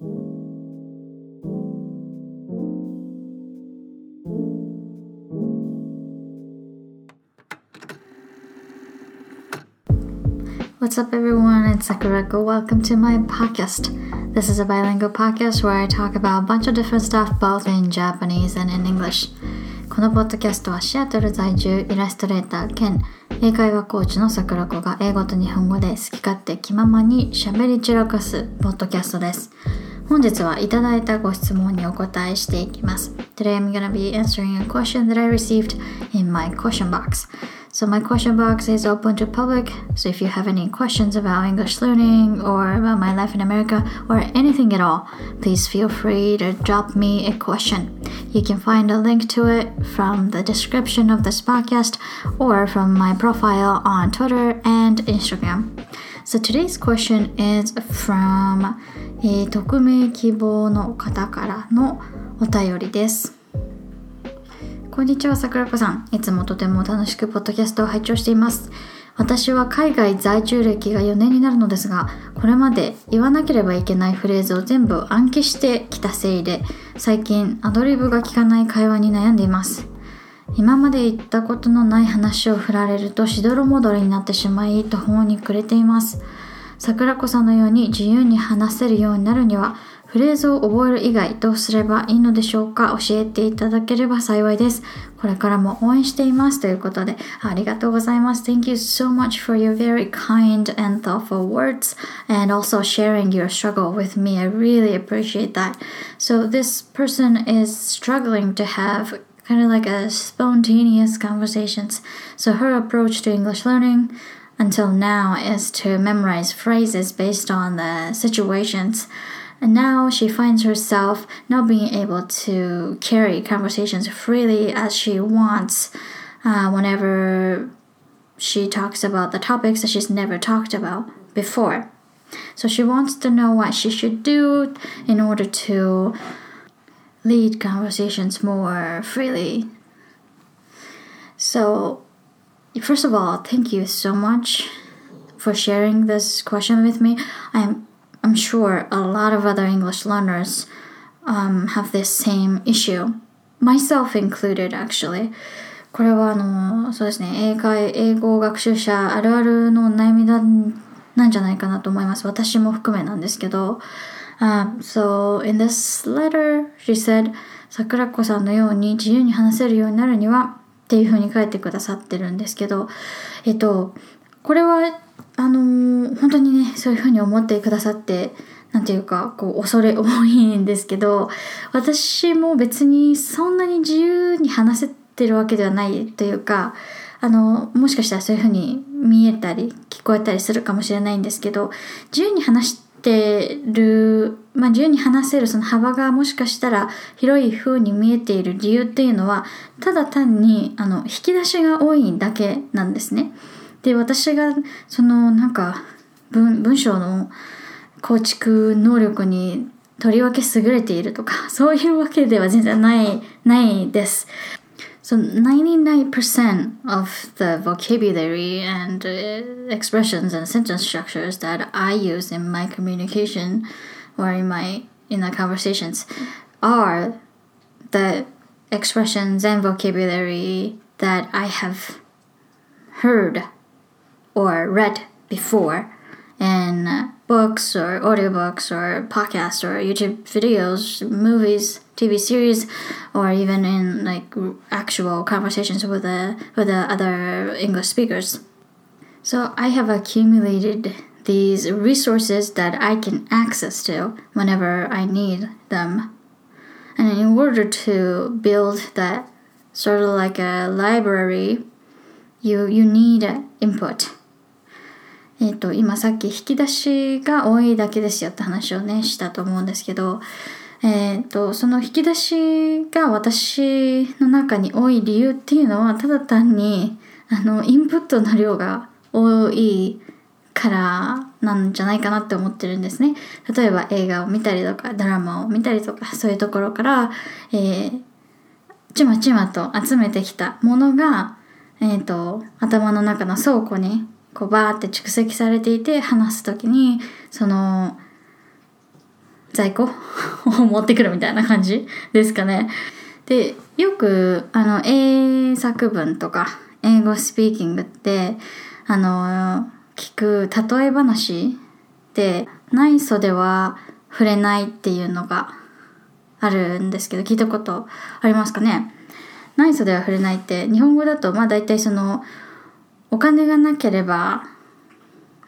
What's up, everyone? It's Sakurako. Welcome to my podcast. This is a bilingual podcast where I talk about a bunch of different stuff both in Japanese and in English. このポッドキャストはシアトル在住イラストレーター兼英会話コーチの桜子が英語と日本語で好き勝手気ままに喋り散らかすポッドキャストです。本日はいただいたご質問にお答えしていきます。Today I'm gonna be answering a question that I received in my question box. So my question box is open to public. So if you have any questions about English learning or about my life in America or anything at all, please feel free to drop me a question. You can find a link to it from the description of this podcast or from my profile on Twitter and Instagram. So today's question is from えー、匿名希望の方からのお便りです。こんにちは、桜子さん。いつもとても楽しくポッドキャストを拝聴しています。私は海外在住歴が4年になるのですが、これまで言わなければいけないフレーズを全部暗記してきたせいで、最近アドリブが効かない会話に悩んでいます。今まで言ったことのない話を振られるとしどろもどろになってしまい途方に暮れています。桜子さんのように自由に話せるようになるにはフレーズを覚える以外どうすればいいのでしょうか教えていただければ幸いです。これからも応援していますということでありがとうございます。Thank you so much for your very kind and thoughtful words and also sharing your struggle with me. I really appreciate that. So this person is struggling to have kind of like a spontaneous conversations. So her approach to English learning until now is to memorize phrases based on the situations. And now she finds herself not being able to carry conversations freely as she wants uh, whenever she talks about the topics that she's never talked about before. So she wants to know what she should do in order to lead conversations more freely. So, first of all, thank you so much for sharing this question with me. I am I'm sure a lot of other English learners um, have this same issue, myself included actually. これはあのそうですね英会英語学習者あるあるの悩みだなんじゃないかなと思います私も含めなんですけど、um, So in this letter she said 桜子さんのように自由に話せるようになるには っていうふうに書いてくださってるんですけどえっとこれはあのー、本当にねそういうふうに思ってくださってなんていうかこう恐れ多いんですけど私も別にそんなに自由に話せてるわけではないというかあのもしかしたらそういうふうに見えたり聞こえたりするかもしれないんですけど自由に話してる、まあ、自由に話せるその幅がもしかしたら広い風に見えている理由っていうのはただ単にあの引き出しが多いだけなんですね。で私がそのなんか文文章の構築能力にとりわけ優れているとかそういうわけでは全然ないないです。So 99% of the vocabulary and uh, expressions and sentence structures that I use in my communication or in my in the conversations are the expressions and vocabulary that I have heard or read before in books or audiobooks or podcasts or YouTube videos, movies, TV series, or even in like actual conversations with the with the other English speakers. So I have accumulated these resources that I can access to whenever I need them. And in order to build that sort of like a library, you you need input. えっ、ー、と、今さっき引き出しが多いだけですよって話をね、したと思うんですけど、 え、ー、と、その引き出しが私の中に多い理由っていうのは、ただ単に、あの、インプットの量が多いからなんじゃないかなって思ってるんですね。例えば映画を見たりとか、ドラマを見たりとか、そういうところから、えー、ちまちまと集めてきたものが、えっ、ー、と、頭の中の倉庫にこうバーって蓄積されていて話す時にその在庫を 持ってくるみたいな感じですかね。で、よく、あの、英作文とか、英語スピーキングって、あの、聞く例え話で、内祖では触れないっていうのがあるんですけど、聞いたことありますかね内祖では触れないって、日本語だと、まあ大体その、お金がなければ、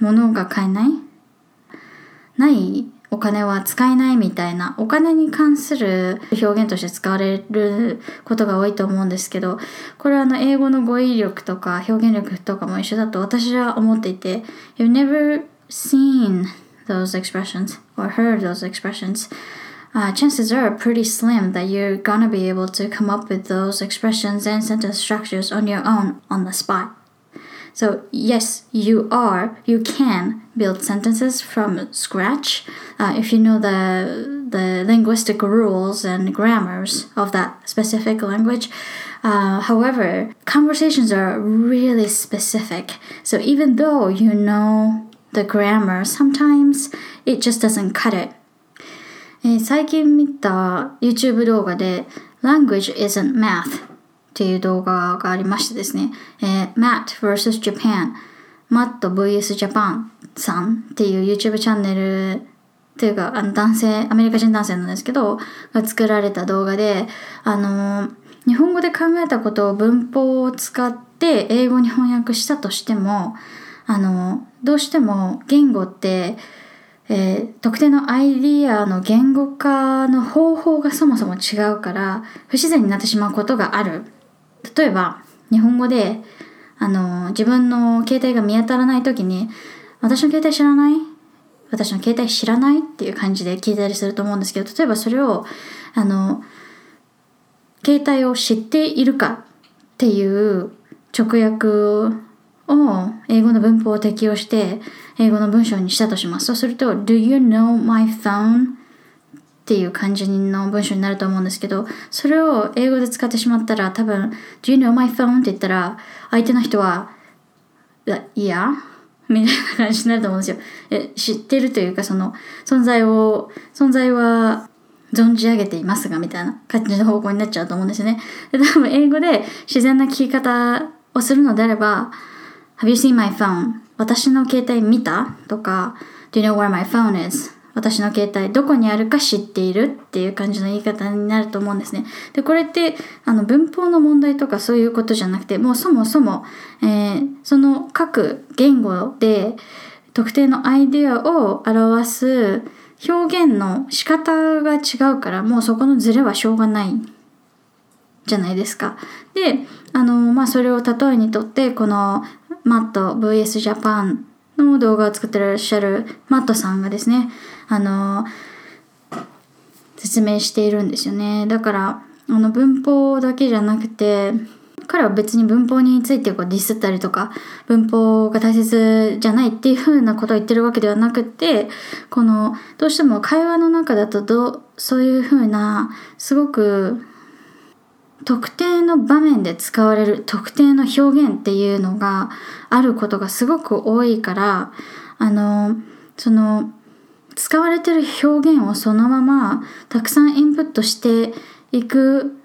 物が買えない？ないお金は使えないみたいなお金に関する表現として使われることが多いと思うんですけどこれはあの英語の語彙力とか表現力とかも一緒だと私は思っていて You've never seen those expressions or heard those expressions uh, chances are pretty slim that you're gonna be able to come up with those expressions and sentence structures on your own on the spot So, yes, you are, you can build sentences from scratch uh, if you know the, the linguistic rules and grammars of that specific language. Uh, however, conversations are really specific. So, even though you know the grammar, sometimes it just doesn't cut it. えー、最近見た YouTube 動画で Language isn't math っていう動画がありましてですね、えー、Matt vs Japan マット vs Japan さんっていう YouTube チャンネル。っていうかあの男性アメリカ人男性なんですけどが作られた動画であの日本語で考えたことを文法を使って英語に翻訳したとしてもあのどうしても言語ってえー、特定のアイディアの言語化の方法がそもそも違うから不自然になってしまうことがある。例えば、日本語で、あの、自分の携帯が見当たらない時に、私の携帯知らない？私の携帯知らないっていう感じで聞いたりすると思うんですけど、例えばそれを、あの、携帯を知っているかっていう直訳を英語の文法を適用して英語の文章にしたとします。そうすると、Do you know my phone? っていう感じの文章になると思うんですけど、それを英語で使ってしまったら多分、Do you know my phone? って言ったら、相手の人は、いやみたいな感じになると思うんですよ。え知ってるというか、その、存在を、存在は存じ上げていますが、みたいな感じの方向になっちゃうと思うんですよね。で、多分英語で自然な聞き方をするのであれば、Have you seen my phone? 私の携帯見た？とか、Do you know where my phone is? 私の携帯どこにあるか知っているっていう感じの言い方になると思うんですね。で、これってあの文法の問題とかそういうことじゃなくて、もうそもそも、えー、その各言語で特定のアイデアを表す表現の仕方が違うからもうそこのズレはしょうがないじゃないですか。で、あの、まあ、それを例えにとってこのマット VS ジャパンの動画を作ってらっしゃるマットさんがですね、あの、説明しているんですよね。だから、あの文法だけじゃなくて、彼は別に文法についてこうディスったりとか、文法が大切じゃないっていうふうなことを言ってるわけではなくて、この、どうしても会話の中だとど、そういうふうな、すごく特定の場面で使われる特定の表現っていうのがあることがすごく多いからあのその使われてる表現をそのままたくさんインプットしていく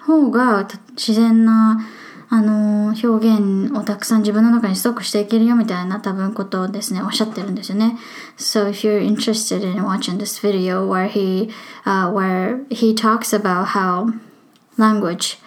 方が自然なあの表現をたくさん自分の中にストックしていけるよみたいな多分ことをですねおっしゃってるんですよね。So if you're interested in watching this video where he、uh, where he talks about how language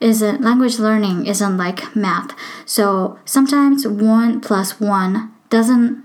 isn't language learning isn't like math. So sometimes one plus one doesn't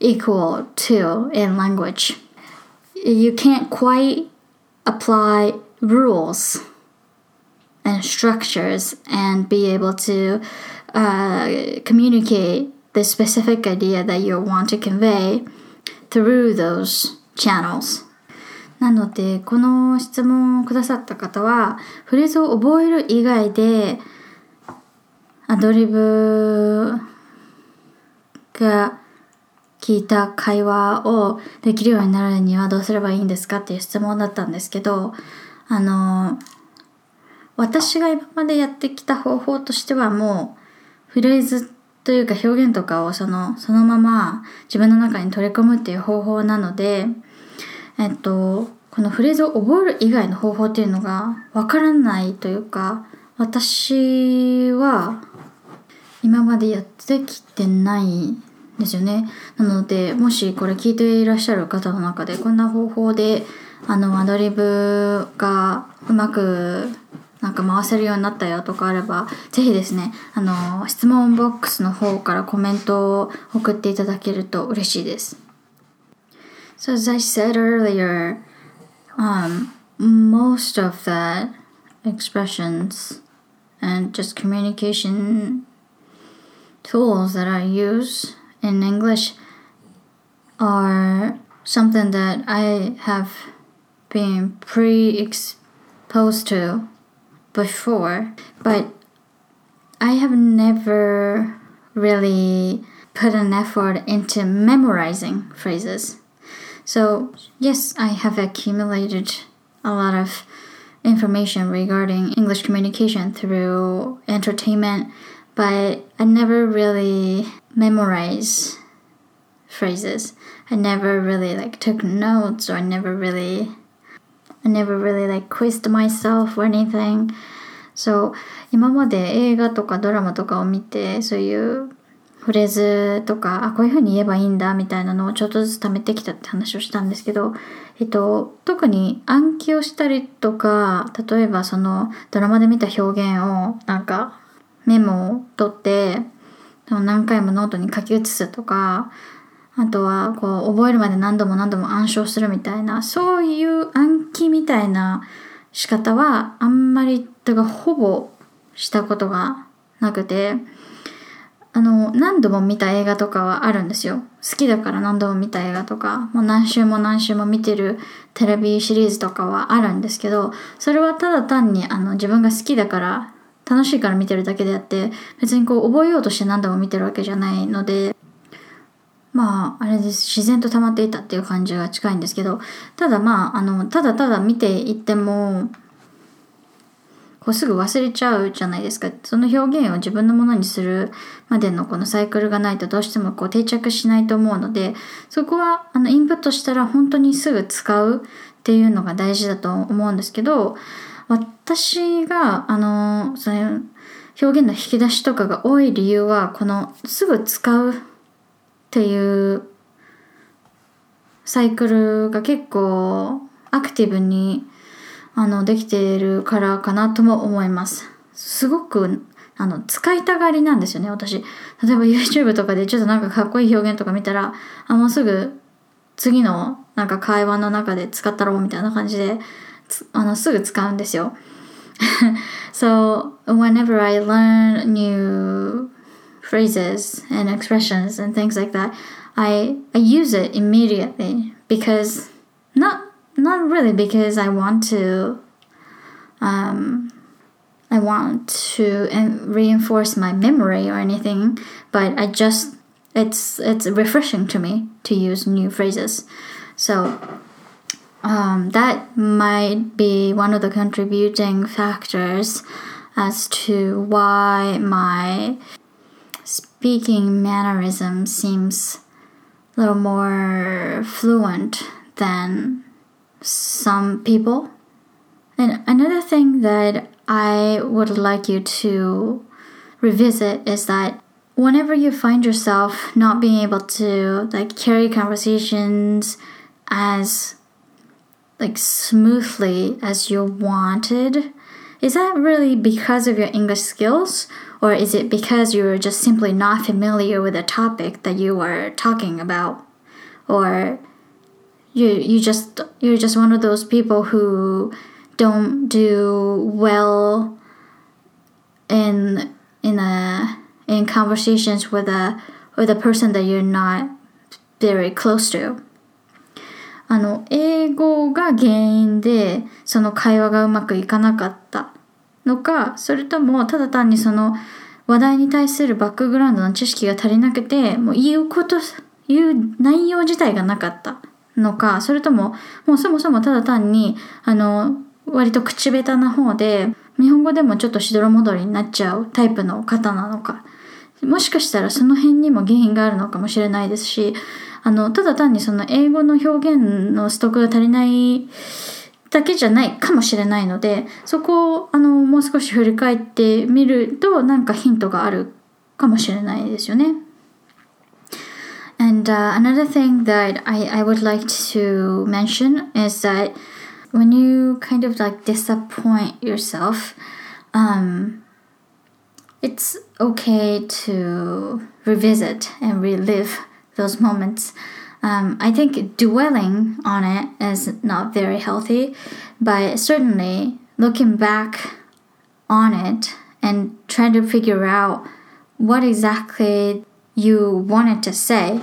equal two in language. You can't quite apply rules and structures and be able to uh, communicate the specific idea that you want to convey through those channels. なので、この質問をくださった方は、フレーズを覚える以外で、アドリブが 聞いた会話をできるようになるにはどうすればいいんですかっていう質問だったんですけど、あの、私が今までやってきた方法としてはもう、フレーズというか表現とかをそのそのまま自分の中に取り込むっていう方法なので、えっとこのフレーズを覚える以外の方法っていうのがわからないというか私は今までやってきてないですよね。なのでもしこれ聞いていらっしゃる方の中でこんな方法であのアドリブがうまくなんか回せるようになったよとかあればぜひですねあの質問ボックスの方からコメントを送っていただけると嬉しいです。So as I said earlier um, most of the expressions and just communication tools that I use in English are something that I have been pre exposed to before, but I have never really put an effort into memorizing phrases. So, yes, I have accumulated a lot of information regarding English communication through entertainment, but I never really memorize phrases. I never really like took notes or I never really I never really like quizzed myself or anything. So 今まで映画とかドラマとかを見てそういうフレーズとかあこういう風に言えばいいんだみたいなのをちょっとずつ貯めてきたって話をしたんですけど、えっと、特に暗記をしたりとか例えばそのドラマで見た表現をなんかメモを取って何回もノートに書き写すとかあとはこう覚えるまで何度も何度も暗唱するみたいなそういう暗記みたいな仕方はあんまりだからほぼしたことがなくてあの何度も見た映画とかはあるんですよ。好きだから何度も見た映画とかもう何週も何週も見てるテレビシリーズとかはあるんですけどそれはただ単にあの自分が好きだから楽しいから見てるだけであって別にこう覚えようとして何度も見てるわけじゃないのでまあ、あれです。自然と溜まっていたっていう感じが近いんですけど、ただまあ、あの、ただただ見ていっても、こうすぐ忘れちゃうじゃないですか。その表現を自分のものにするまでのこのサイクルがないとどうしてもこう定着しないと思うので、そこはあのインプットしたら本当にすぐ使うっていうのが大事だと思うんですけど、私が、あの、その表現の引き出しとかが多い理由は、このすぐ使うっていうサイクルが結構アクティブにあのできているからかなとも思います。すごくあの使いたがりなんですよね私。例えば YouTube とかでちょっとなんかかっこいい表現とか見たらあもうすぐ次のなんか会話の中で使ったろうみたいな感じであのすぐ使うんですよ。so whenever I learn new phrases and expressions and things like that, I I use it immediately because not not really because I want to um I want to reinforce my memory or anything, but I just it's it's refreshing to me to use new phrases. So um, that might be one of the contributing factors as to why my speaking mannerism seems a little more fluent than some people. And another thing that I would like you to revisit is that whenever you find yourself not being able to like carry conversations as like smoothly as you wanted, is that really because of your English skills or is it because you're just simply not familiar with the topic that you are talking about? Or you you just you're just one of those people who don't do well in in a in conversations with a with a person that you're not very close to あの英語が原因でその会話がうまくいかなかったのかそれともただ単にその話題に対するバックグラウンドの知識が足りなくてもう言うこと言う内容自体がなかったのかそれとももうそもそもただ単にあの割と口下手な方で日本語でもちょっとしどろもどりになっちゃうタイプの方なのかもしかしたらその辺にも原因があるのかもしれないですしあのただ単にその英語の表現のストックが足りないだけじゃないかもしれないのでそこをあのもう少し振り返ってみるとなんかヒントがあるかもしれないですよね。And uh, another thing that I, I would like to mention is that when you kind of like disappoint yourself, um, it's okay to revisit and relive those moments. Um, I think dwelling on it is not very healthy, but certainly looking back on it and trying to figure out what exactly you wanted to say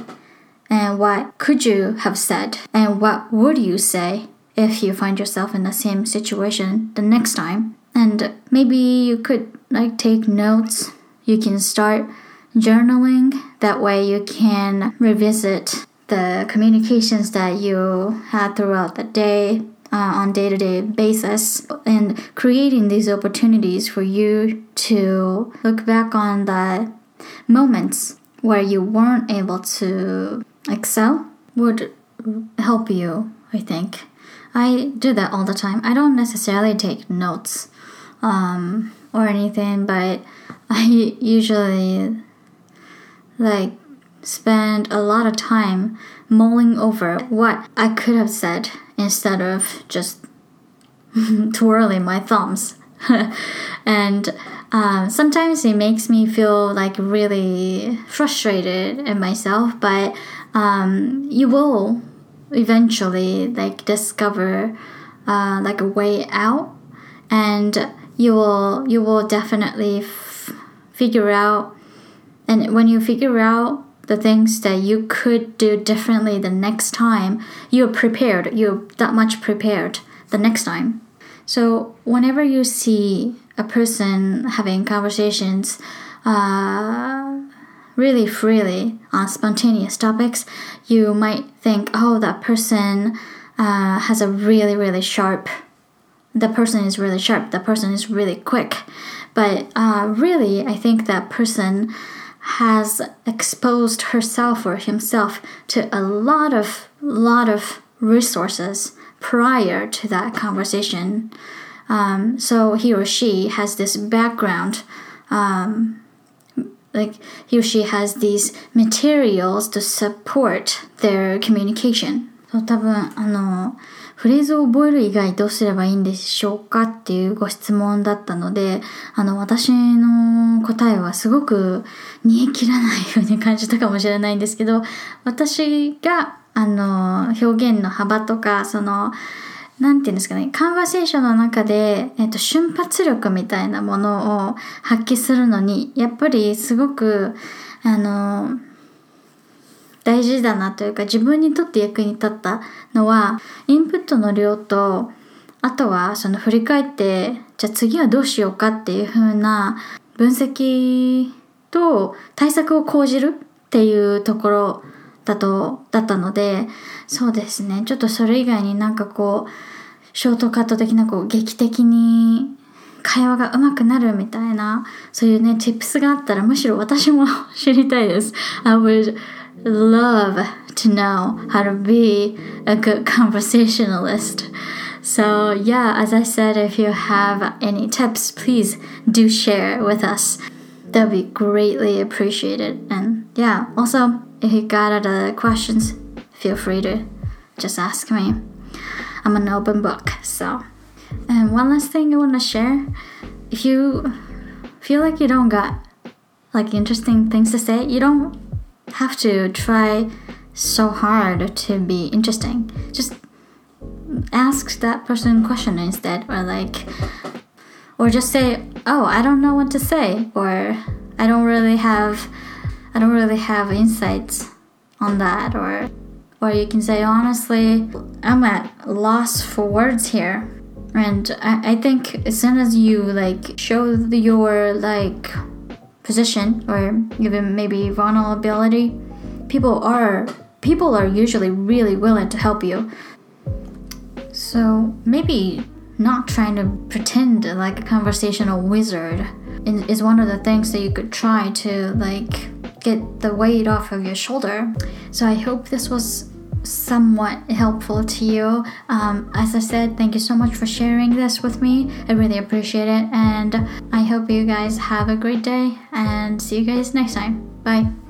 and what could you have said and what would you say if you find yourself in the same situation the next time and maybe you could like take notes you can start journaling that way you can revisit the communications that you had throughout the day uh, on day-to-day basis and creating these opportunities for you to look back on the moments where you weren't able to excel would help you i think. I do that all the time. I don't necessarily take notes um, or anything but i usually like spend a lot of time mulling over what I could have said instead of just twirling my thumbs. and um, sometimes it makes me feel like really frustrated in myself, but um, you will eventually like discover uh, like a way out, and you will you will definitely f- figure out. And when you figure out the things that you could do differently the next time, you're prepared. You're that much prepared the next time. So whenever you see a person having conversations uh, really freely on spontaneous topics, you might think, oh, that person uh, has a really, really sharp, the person is really sharp, the person is really quick. But uh, really, I think that person has exposed herself or himself to a lot of lot of resources prior to that conversation. Um, so he or she has this background, um, like he or she has these materials to support their communication. そう多分あの フレーズを覚える以外どうすればいいんでしょうかっていうご質問だったので、あの私の答えはすごく煮え切らないように感じたかもしれないんですけど、私があの表現の幅とか、そのなんていうんですかね、カンバセーションの中で、えっと、瞬発力みたいなものを発揮するのに、やっぱりすごく、あの、大事だなというか自分にとって役に立ったのはインプットの量とあとはその振り返ってじゃあ次はどうしようかっていう風な分析と対策を講じるっていうところだとだったのでそうですねちょっとそれ以外になんかこうショートカット的なこう劇的に会話が上手くなるみたいなそういうね tips があったらむしろ私も知りたいです。I would love to know how to be a good conversationalist. So, yeah, as I said, if you have any tips, please do share with us. That would be greatly appreciated. And yeah, also, if you got other questions, feel free to just ask me. I'm an open book. So, and one last thing I want to share if you feel like you don't got like interesting things to say, you don't have to try so hard to be interesting. Just ask that person question instead or like or just say, "Oh, I don't know what to say," or "I don't really have I don't really have insights on that," or or you can say, "Honestly, I'm at loss for words here." And I, I think as soon as you like show your like position or even maybe vulnerability, people are people are usually really willing to help you. So maybe not trying to pretend like a conversational wizard is one of the things that you could try to like get the weight off of your shoulder. So I hope this was somewhat helpful to you. Um, as I said, thank you so much for sharing this with me. I really appreciate it. And I hope you guys have a great day and see you guys next time. Bye.